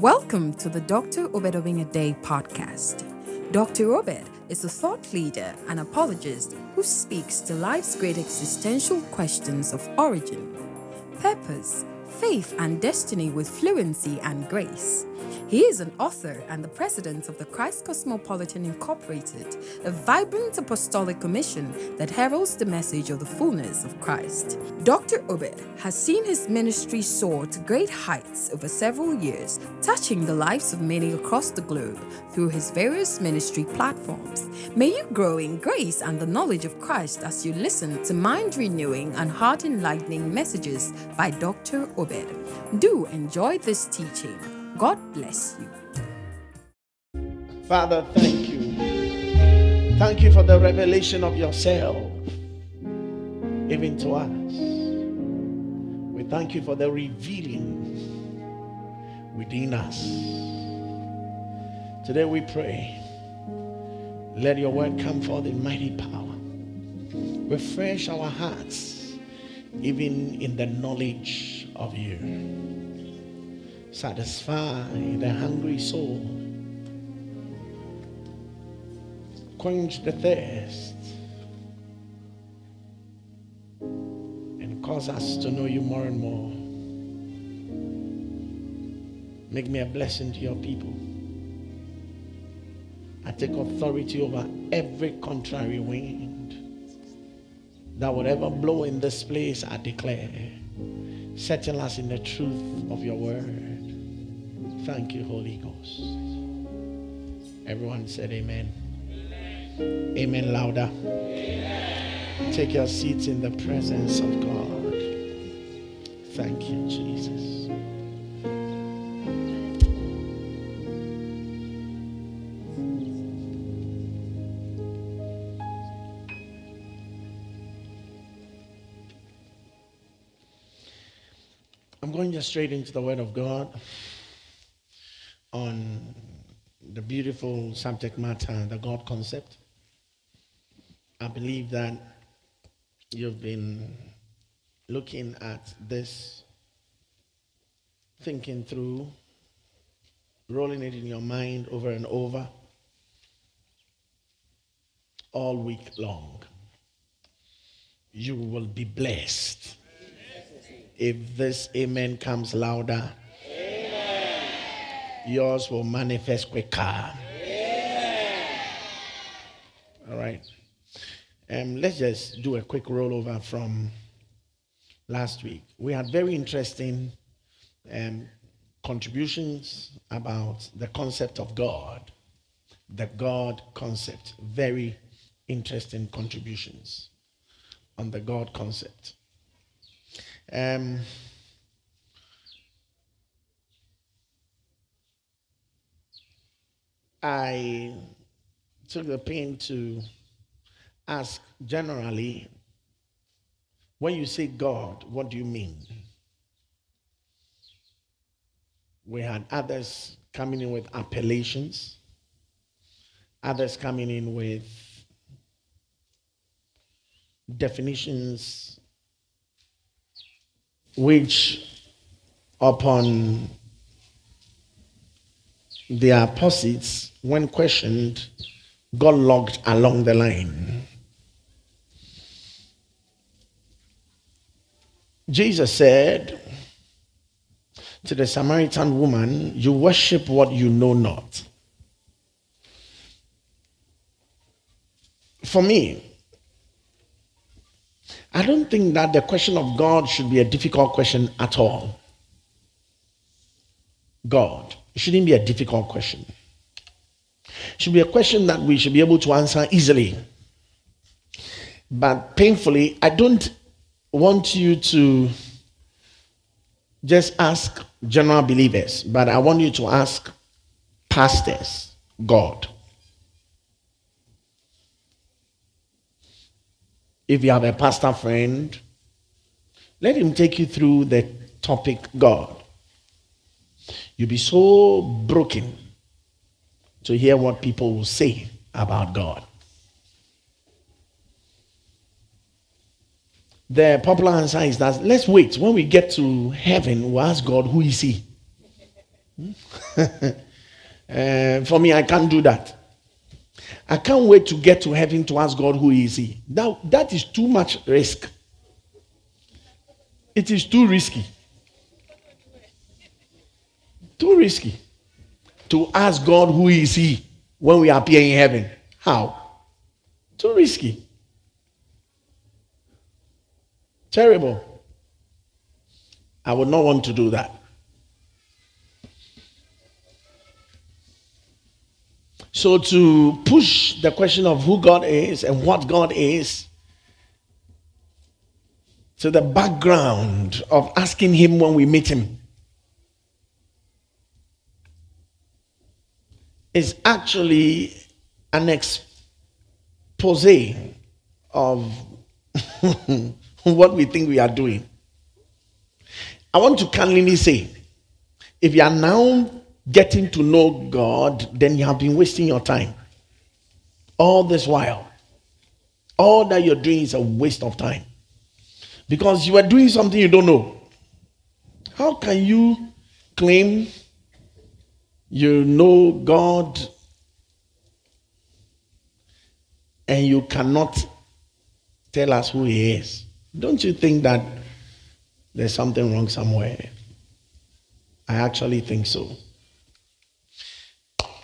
Welcome to the Dr. Obed Obeng-Addae podcast. Dr. Obed is a thought leader and apologist who speaks to life's great existential questions of origin, purpose, faith, and destiny with fluency and grace. He is an author and the president of the Christ Cosmopolitan Incorporated, a vibrant apostolic commission that heralds the message of the fullness of Christ. Dr. Obed has seen his ministry soar to great heights over several years, touching the lives of many across the globe through his various ministry platforms. May you grow in grace and the knowledge of Christ as you listen to mind renewing and heart enlightening messages by Dr. Obed. Do enjoy this teaching. God bless you. Father, thank you. Thank you for the revelation of yourself, even to us. We thank you for the revealing within us. Today we pray, let your word come forth in mighty power. Refresh our hearts, even in the knowledge of you satisfy the hungry soul, quench the thirst, and cause us to know you more and more. Make me a blessing to your people. I take authority over every contrary wind that whatever blow in this place, I declare, settle us in the truth of your word. Thank you, Holy Ghost. Everyone said amen. Amen, amen louder. Amen. Take your seats in the presence of God. Thank you, Jesus. Straight into the Word of God on the beautiful subject matter, the God concept. I believe that you've been looking at this, thinking through, rolling it in your mind over and over all week long. You will be blessed. If this amen comes louder, yours will manifest quicker. Yeah. All right. Um, let's just do a quick rollover from last week. We had very interesting um, contributions about the concept of God, the God concept. Very interesting contributions on the God concept. Um, I took the pain to ask generally when you say God, what do you mean? We had others coming in with appellations, others coming in with definitions which, upon their opposites, when questioned, got logged along the line. Jesus said to the Samaritan woman, You worship what you know not. For me, I don't think that the question of God should be a difficult question at all. God. It shouldn't be a difficult question. It should be a question that we should be able to answer easily. But painfully, I don't want you to just ask general believers, but I want you to ask pastors God. If you have a pastor friend, let him take you through the topic God. You'll be so broken to hear what people will say about God. The popular answer is that let's wait. When we get to heaven, we'll ask God, who is He? uh, for me, I can't do that. I can't wait to get to heaven to ask God who is He. That, that is too much risk. It is too risky. Too risky to ask God who is He when we appear in heaven. How? Too risky. Terrible. I would not want to do that. So, to push the question of who God is and what God is to the background of asking Him when we meet Him is actually an expose of what we think we are doing. I want to kindly say if you are now getting to know God, then you have been wasting your time. All this while, all that you're doing is a waste of time because you are doing something you don't know. How can you claim you know God and you cannot tell us who He is? Don't you think that there's something wrong somewhere? I actually think so.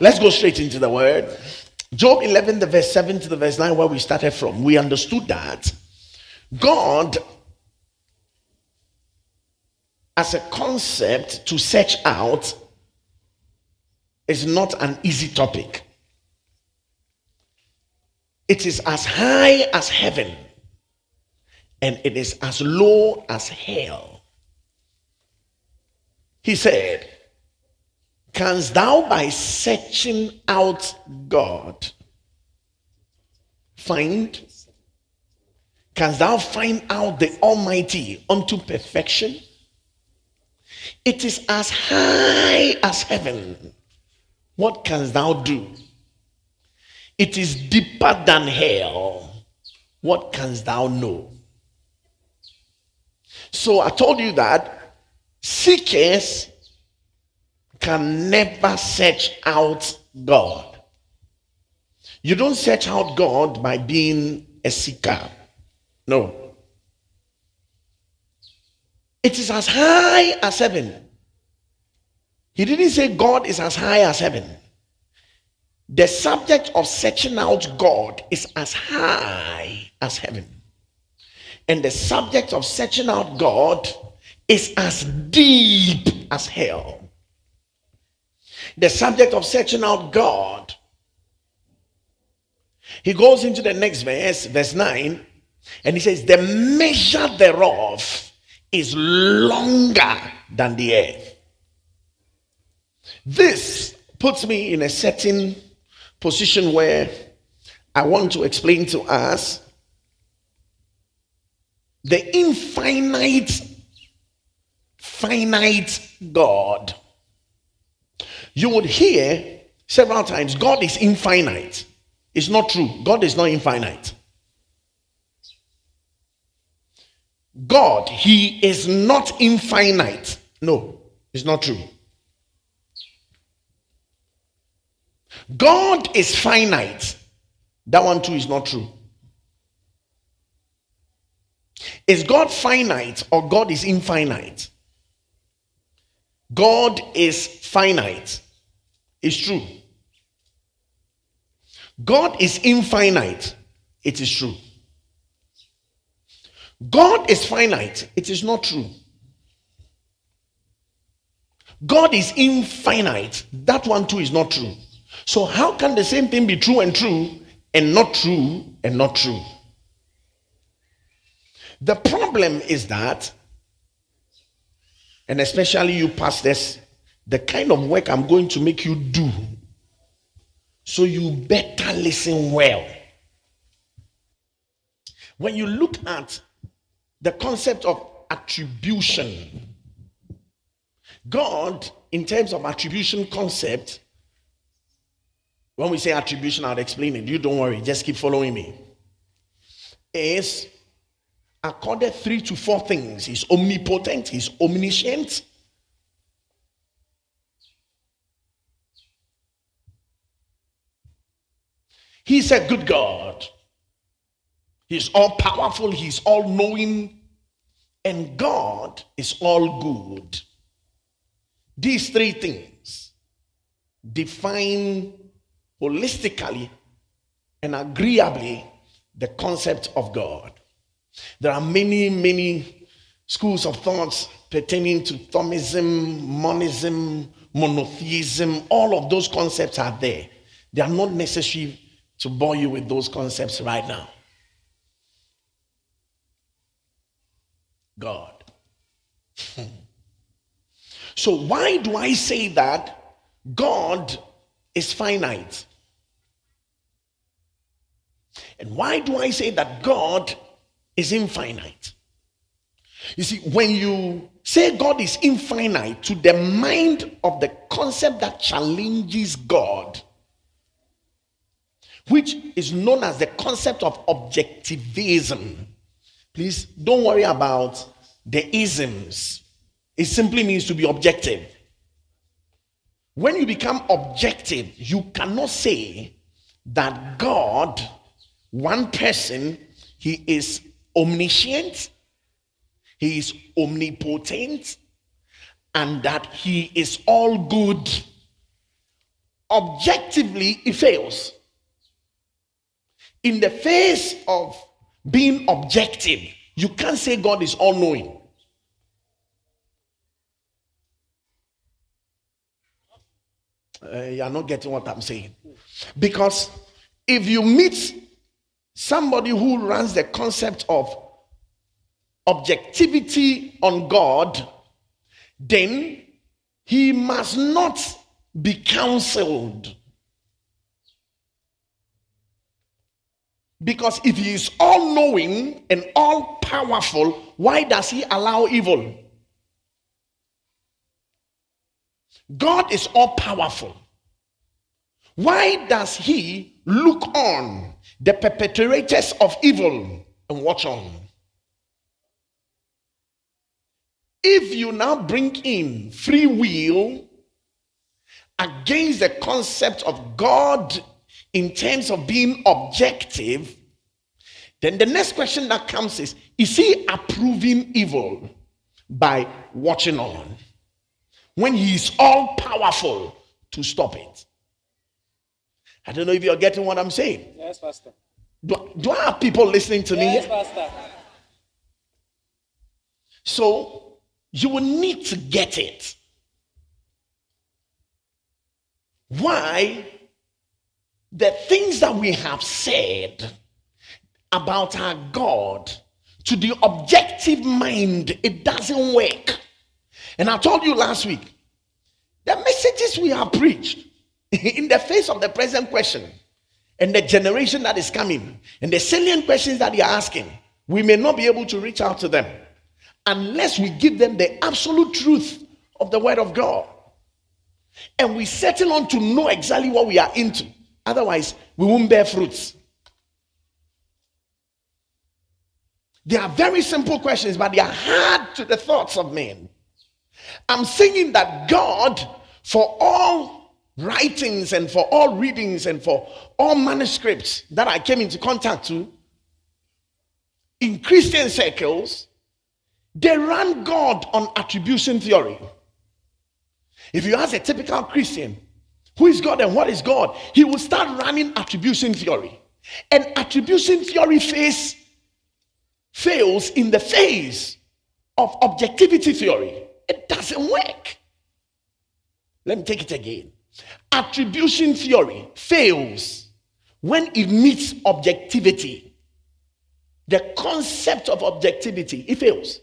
Let's go straight into the word. Job 11, the verse 7 to the verse 9, where we started from, we understood that God, as a concept to search out, is not an easy topic. It is as high as heaven, and it is as low as hell. He said, Canst thou, by searching out God, find? Canst thou find out the Almighty unto perfection? It is as high as heaven. What canst thou do? It is deeper than hell. What canst thou know? So I told you that seekers can never search out God. You don't search out God by being a seeker. No. It is as high as heaven. He didn't say God is as high as heaven. The subject of searching out God is as high as heaven. And the subject of searching out God is as deep as hell the subject of searching out God. He goes into the next verse, verse 9, and he says, The measure thereof is longer than the earth. This puts me in a certain position where I want to explain to us the infinite, finite God you would hear several times God is infinite. It's not true. God is not infinite. God, He is not infinite. No, it's not true. God is finite. That one too is not true. Is God finite or God is infinite? God is finite. It's true. God is infinite. It is true. God is finite. It is not true. God is infinite. That one too is not true. So, how can the same thing be true and true and not true and not true? The problem is that and especially you pastors, the kind of work I'm going to make you do. So you better listen well. When you look at the concept of attribution, God, in terms of attribution concept, when we say attribution, I'll explain it. You don't worry, just keep following me. Is accorded three to four things. He's omnipotent, he's omniscient, He's a good God. He's all powerful, He's all knowing, and God is all good. These three things define holistically and agreeably the concept of God. There are many, many schools of thoughts pertaining to Thomism, monism, monotheism. All of those concepts are there. They are not necessary to bore you with those concepts right now. God. so, why do I say that God is finite? And why do I say that God is infinite? You see, when you say God is infinite to the mind of the concept that challenges God, which is known as the concept of objectivism. Please don't worry about the isms, it simply means to be objective. When you become objective, you cannot say that God, one person, he is omniscient, he is omnipotent, and that he is all good. Objectively, it fails. In the face of being objective, you can't say God is all knowing. Uh, you are not getting what I'm saying. Because if you meet somebody who runs the concept of objectivity on God, then he must not be counseled. Because if he is all knowing and all powerful, why does he allow evil? God is all powerful. Why does he look on the perpetrators of evil and watch on? If you now bring in free will against the concept of God in terms of being objective, then the next question that comes is Is he approving evil by watching on when he is all powerful to stop it? I don't know if you're getting what I'm saying. Yes, Pastor. Do, do I have people listening to Yes, me? Yes, Pastor. So you will need to get it. Why the things that we have said about our God to the objective mind, it doesn't work. And I told you last week, the messages we have preached in the face of the present question and the generation that is coming and the salient questions that they are asking, we may not be able to reach out to them unless we give them the absolute truth of the Word of God. And we settle on to know exactly what we are into. Otherwise, we won't bear fruits. They are very simple questions, but they are hard to the thoughts of men. I'm saying that God, for all writings and for all readings and for all manuscripts that I came into contact to, in Christian circles, they run God on attribution theory. If you ask a typical Christian, who is God and what is God, he will start running attribution theory. And attribution theory face fails in the face of objectivity theory. It doesn't work. Let me take it again. Attribution theory fails when it meets objectivity. The concept of objectivity, it fails.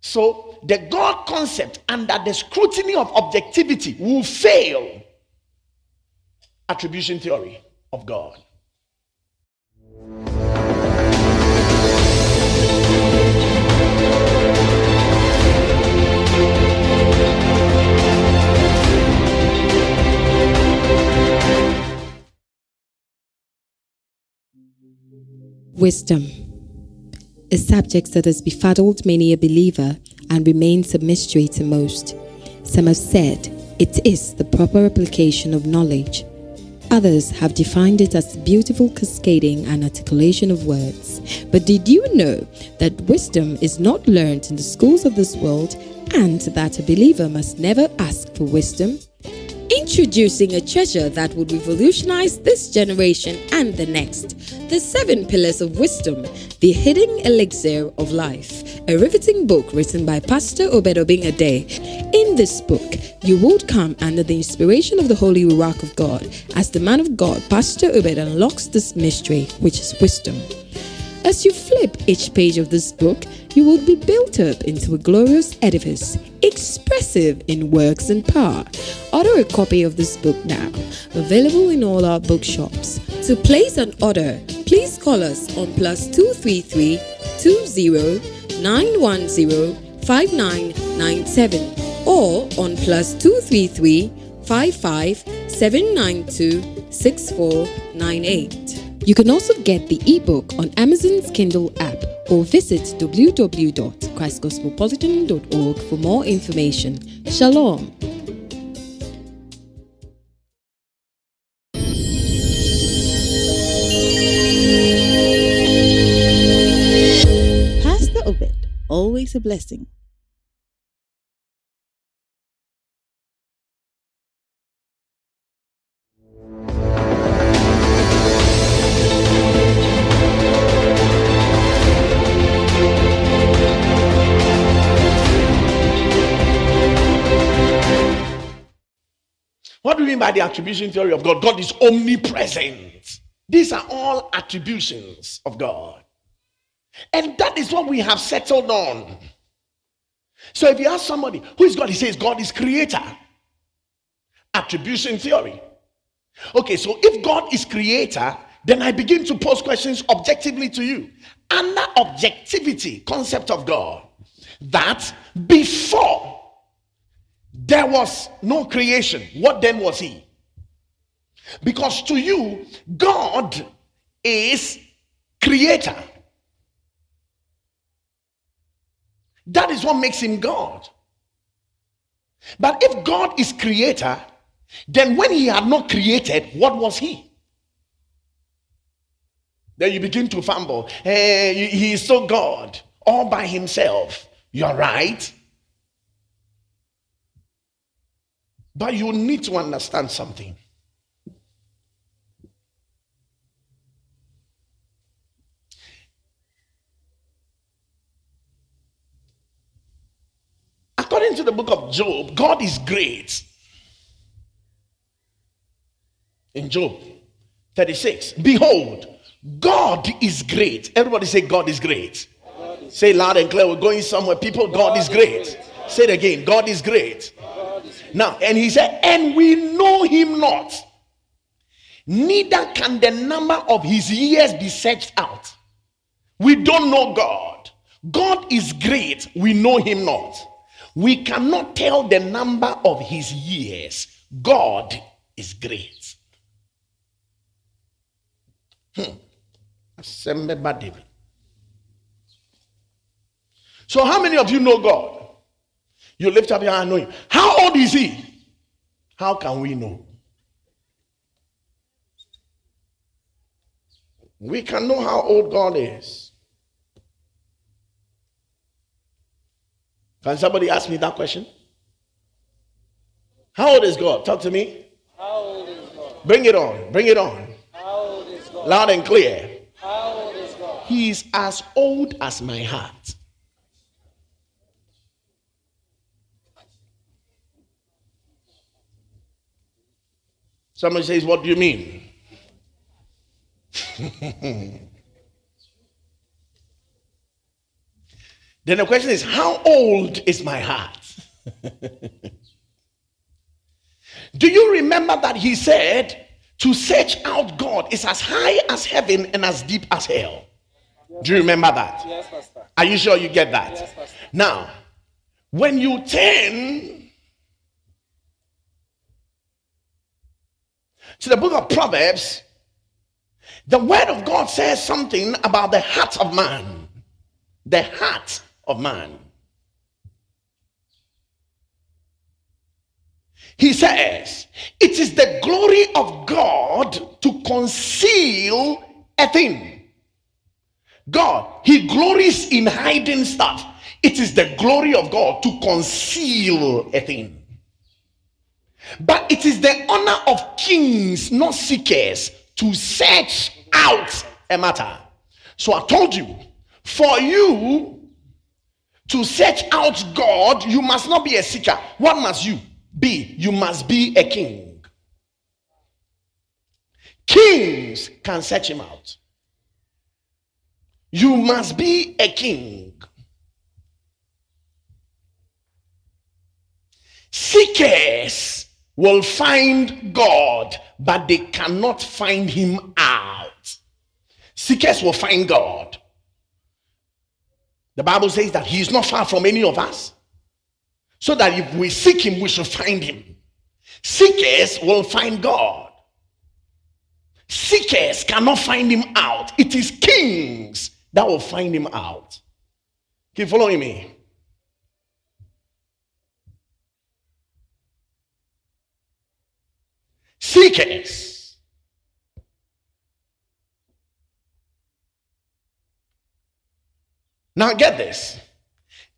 So the God concept under the scrutiny of objectivity will fail attribution theory of God. Wisdom, a subject that has befuddled many a believer and remains a mystery to most. Some have said it is the proper application of knowledge. Others have defined it as beautiful cascading and articulation of words. But did you know that wisdom is not learned in the schools of this world and that a believer must never ask for wisdom? Introducing a treasure that would revolutionize this generation and the next The Seven Pillars of Wisdom, The Hidden Elixir of Life, a riveting book written by Pastor Obed Obeng-Addae. In this book, you would come under the inspiration of the Holy Ruach of God as the man of God, Pastor Obed, unlocks this mystery, which is wisdom. As you flip each page of this book, you will be built up into a glorious edifice, expressive in works and power. Order a copy of this book now, available in all our bookshops. To place an order, please call us on plus 233 20 910 5997 or on plus 233 55 792 6498. You can also get the ebook on Amazon's Kindle app or visit www.christcosmopolitan.org for more information. Shalom. Pastor Obed, always a blessing. What do you mean by the attribution theory of God? God is omnipresent. These are all attributions of God. And that is what we have settled on. So if you ask somebody, who is God? He says, God is creator. Attribution theory. Okay, so if God is creator, then I begin to pose questions objectively to you. Under objectivity concept of God, that before there was no creation. What then was he? Because to you, God is creator. That is what makes him God. But if God is creator, then when he had not created, what was he? Then you begin to fumble. Hey, he is so God all by himself. You're right. But you need to understand something. According to the book of Job, God is great. In Job 36, behold, God is great. Everybody say, God is great. God is say loud and clear. We're going somewhere. People, God, God is great. great. Say it again. God is great. Now, and he said, and we know him not, neither can the number of his years be searched out. We don't know God. God is great, we know him not. We cannot tell the number of his years. God is great. Hmm. So, how many of you know God? You lift up your hand knowing. How old is he? How can we know? We can know how old God is. Can somebody ask me that question? How old is God? Talk to me. How old is God? Bring it on. Bring it on. How old is God? Loud and clear. How old is God? He is as old as my heart. Somebody says, What do you mean? then the question is, How old is my heart? do you remember that he said, To search out God is as high as heaven and as deep as hell? Yes, do you remember that? Yes, Pastor. Are you sure you get that? Yes, Pastor. Now, when you turn to the book of Proverbs, the word of God says something about the heart of man. The heart of man. He says, It is the glory of God to conceal a thing. God, He glories in hiding stuff. It is the glory of God to conceal a thing. But it is the honor of kings, not seekers, to search out a matter. So I told you, for you to search out God, you must not be a seeker. What must you be? You must be a king. Kings can search him out. You must be a king. Seekers will find God, but they cannot find him out. Seekers will find God. The Bible says that he is not far from any of us. So that if we seek him, we shall find him. Seekers will find God. Seekers cannot find him out. It is kings that will find him out. Keep following me. Seekers. Now get this.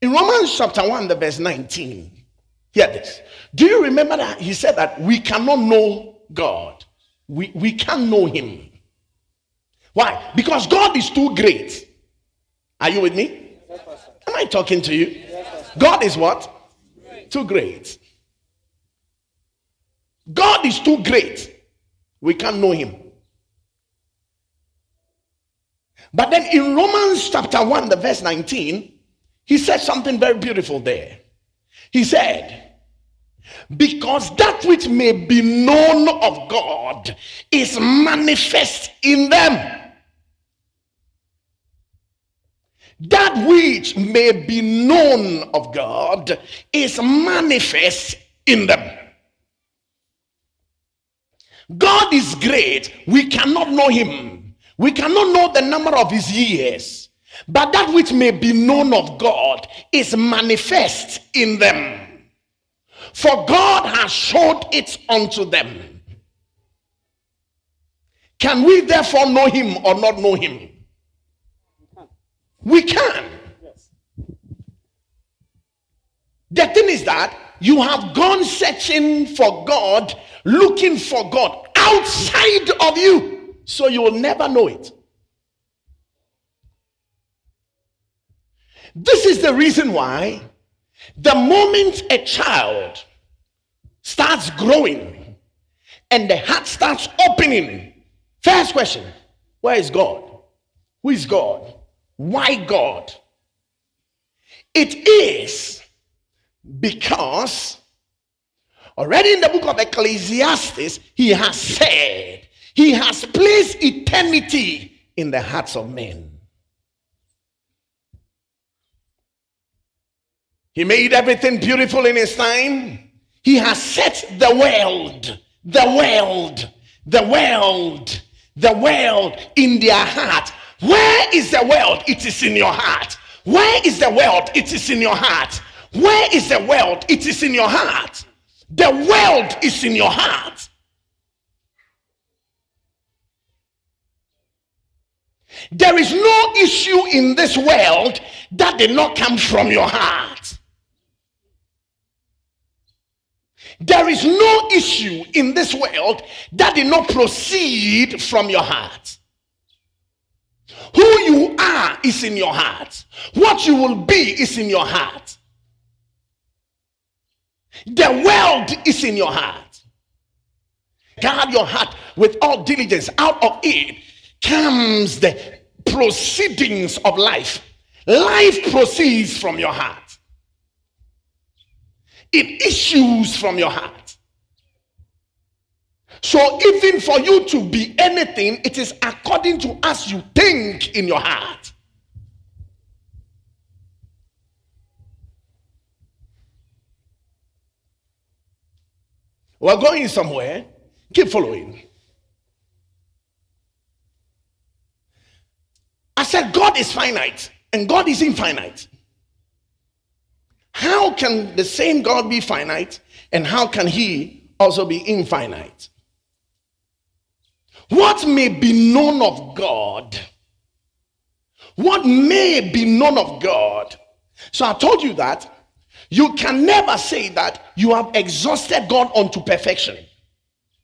In Romans chapter 1, the verse 19, hear this. Do you remember that he said that we cannot know God? We, we can't know him. Why? Because God is too great. Are you with me? Am I talking to you? God is what? Too great. God is too great. We can't know him. But then in Romans chapter 1, the verse 19, he said something very beautiful there. He said, Because that which may be known of God is manifest in them. That which may be known of God is manifest in them. God is great. We cannot know him. We cannot know the number of his years. But that which may be known of God is manifest in them. For God has showed it unto them. Can we therefore know him or not know him? We can. The thing is that you have gone searching for God, looking for God outside of you, so you will never know it. This is the reason why the moment a child starts growing and the heart starts opening, first question where is God? Who is God? Why God? It is because already in the book of Ecclesiastes, he has said, he has placed eternity in the hearts of men. He made everything beautiful in his time. He has set the world, the world, the world, the world in their heart. Where is the world? It is in your heart. Where is the world? It is in your heart. Where is the world? It is in your heart. The world is in your heart. There is no issue in this world that did not come from your heart. There is no issue in this world that did not proceed from your heart. Who you are is in your heart. What you will be is in your heart. The world is in your heart. Guard your heart with all diligence. Out of it comes the proceedings of life. Life proceeds from your heart. It issues from your heart. So, even for you to be anything, it is according to as you think in your heart. We're going somewhere. Keep following. I said, God is finite and God is infinite. How can the same God be finite And how can he also be infinite? What may be known of God? What may be known of God? So I told you that you can never say that you have exhausted God unto perfection.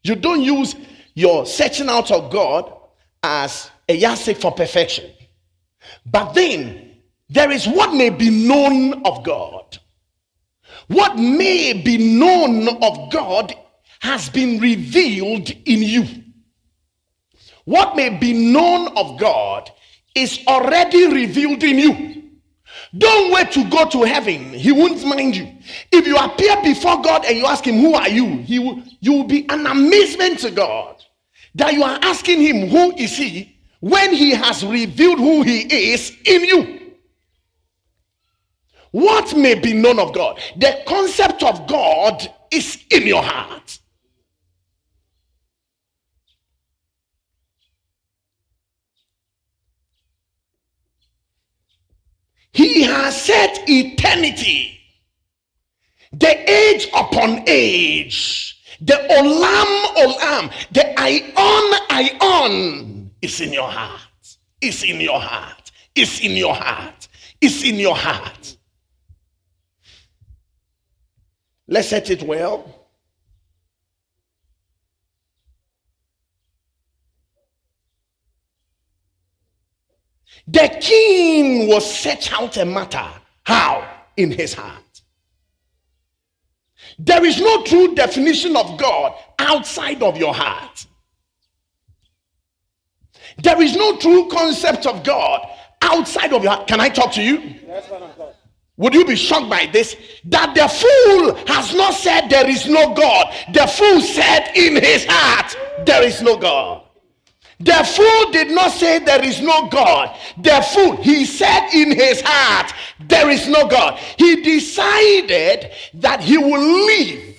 You don't use your searching out of God as a yardstick for perfection. But then there is what may be known of God. What may be known of God has been revealed in you. What may be known of God is already revealed in you. Don't wait to go to heaven. He won't mind you. If you appear before God and you ask him, Who are you? He will, you will be an amazement to God that you are asking him, Who is he? when he has revealed who he is in you. What may be known of God? The concept of God is in your heart. He has set eternity, the age upon age, the olam olam, the ion ion is in your heart. It's in your heart. It's in your heart. It's in your heart. Let's set it well. The king will search out a matter. How? In his heart. There is no true definition of God outside of your heart. There is no true concept of God outside of your heart. Can I talk to you? Yes, Would you be shocked by this? That the fool has not said there is no God. The fool said in his heart, there is no God. The fool did not say there is no God. The fool, he said in his heart, there is no God. He decided that he will live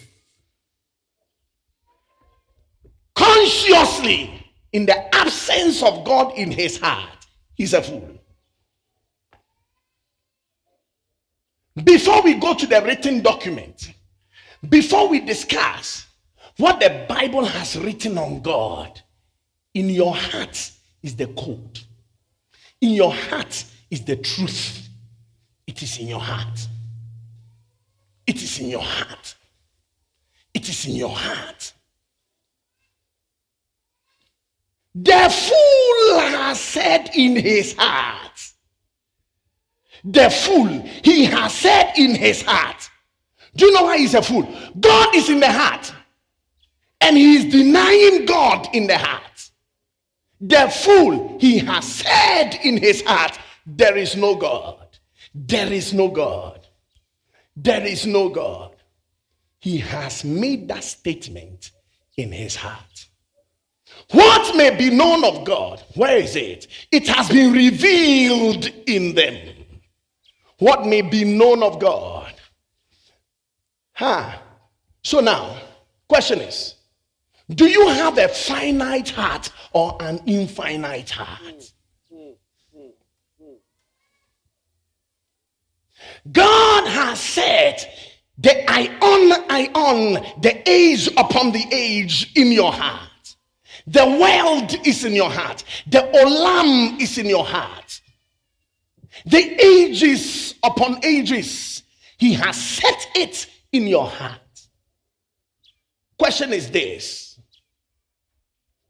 consciously in the absence of God in his heart. He's a fool. Before we go to the written document, before we discuss what the Bible has written on God, in your heart is the code. In your heart is the truth. It is in your heart. It is in your heart. It is in your heart. The fool has said in his heart. The fool, he has said in his heart. Do you know why he's a fool? God is in the heart. And he is denying God in the heart. The fool, he has said in his heart, There is no God. There is no God. There is no God. He has made that statement in his heart. What may be known of God? Where is it? It has been revealed in them. What may be known of God? Huh. So now, question is do you have a finite heart or an infinite heart? God has said the ion, ion, the age upon the age in your heart. The world is in your heart. The olam is in your heart. The ages upon ages, He has set it in your heart. Question is this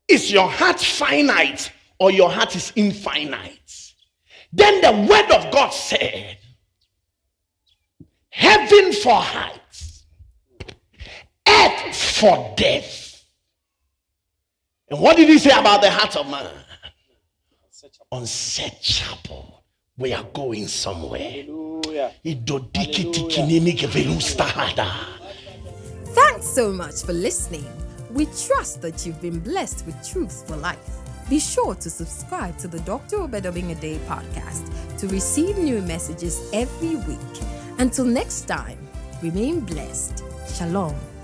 is your heart finite or your heart is infinite? Then the word of God said, Heaven for heights, earth for depth. And what did he say about the heart of man? Unsearchable. We are going somewhere. Thanks so much for listening. We trust that you've been blessed with truths for life. Be sure to subscribe to the Dr. Obed Obeng-Addae podcast to receive new messages every week. Until next time, remain blessed. Shalom.